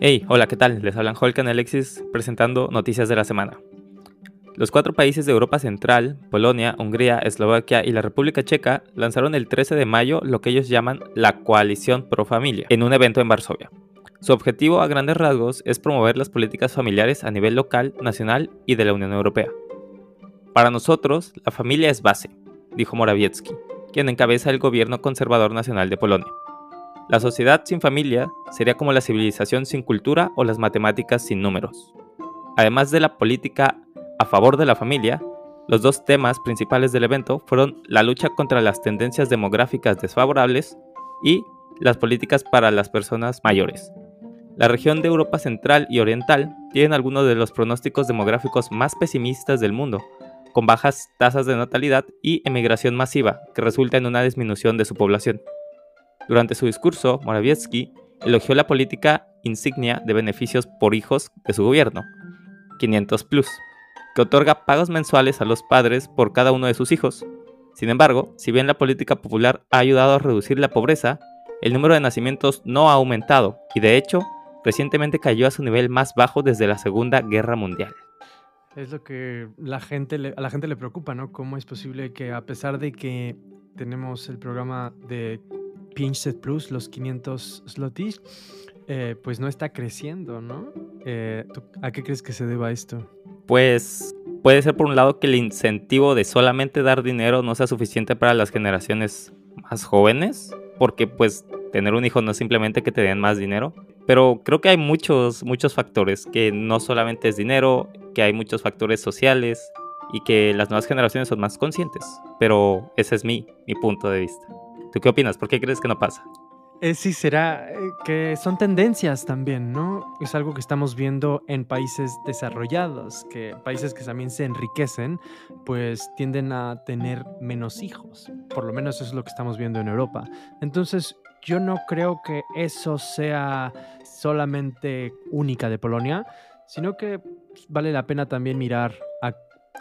Hey, hola, ¿qué tal? Les hablan Holkan Alexis presentando noticias de la semana. Los cuatro países de Europa Central, Polonia, Hungría, Eslovaquia y la República Checa lanzaron el 13 de mayo lo que ellos llaman la Coalición Pro Familia en un evento en Varsovia. Su objetivo a grandes rasgos es promover las políticas familiares a nivel local, nacional y de la Unión Europea. Para nosotros, la familia es base, dijo Morawiecki, quien encabeza el gobierno conservador nacional de Polonia. La sociedad sin familia sería como la civilización sin cultura o las matemáticas sin números. Además de la política a favor de la familia, los dos temas principales del evento fueron la lucha contra las tendencias demográficas desfavorables y las políticas para las personas mayores. La región de Europa Central y Oriental tiene algunos de los pronósticos demográficos más pesimistas del mundo, con bajas tasas de natalidad y emigración masiva, que resulta en una disminución de su población. Durante su discurso, Morawiecki elogió la política insignia de beneficios por hijos de su gobierno, 500 Plus, que otorga pagos mensuales a los padres por cada uno de sus hijos. Sin embargo, si bien la política popular ha ayudado a reducir la pobreza, el número de nacimientos no ha aumentado y de hecho, recientemente cayó a su nivel más bajo desde la Segunda Guerra Mundial. Es lo que la gente a la gente le preocupa, ¿no? ¿Cómo es posible que a pesar de que tenemos el programa de Pinchset Plus, los 500 slotis, eh, pues no está creciendo, ¿no? Eh, ¿A qué crees que se deba esto? Pues puede ser por un lado que el incentivo de solamente dar dinero no sea suficiente para las generaciones más jóvenes, porque pues tener un hijo no es simplemente que te den más dinero, pero creo que hay muchos, muchos factores, que no solamente es dinero, que hay muchos factores sociales y que las nuevas generaciones son más conscientes, pero ese es mi, mi punto de vista. ¿Tú qué opinas? ¿Por qué crees que no pasa? Eh, sí, será eh, que son tendencias también, ¿no? Es algo que estamos viendo en países desarrollados, que países que también se enriquecen, pues tienden a tener menos hijos. Por lo menos eso es lo que estamos viendo en Europa. Entonces, yo no creo que eso sea solamente única de Polonia, sino que vale la pena también mirar a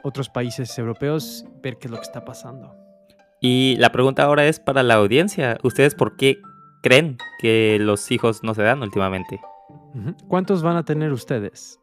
otros países europeos, ver qué es lo que está pasando. Y la pregunta ahora es para la audiencia. ¿Ustedes por qué creen que los hijos no se dan últimamente? ¿Cuántos van a tener ustedes?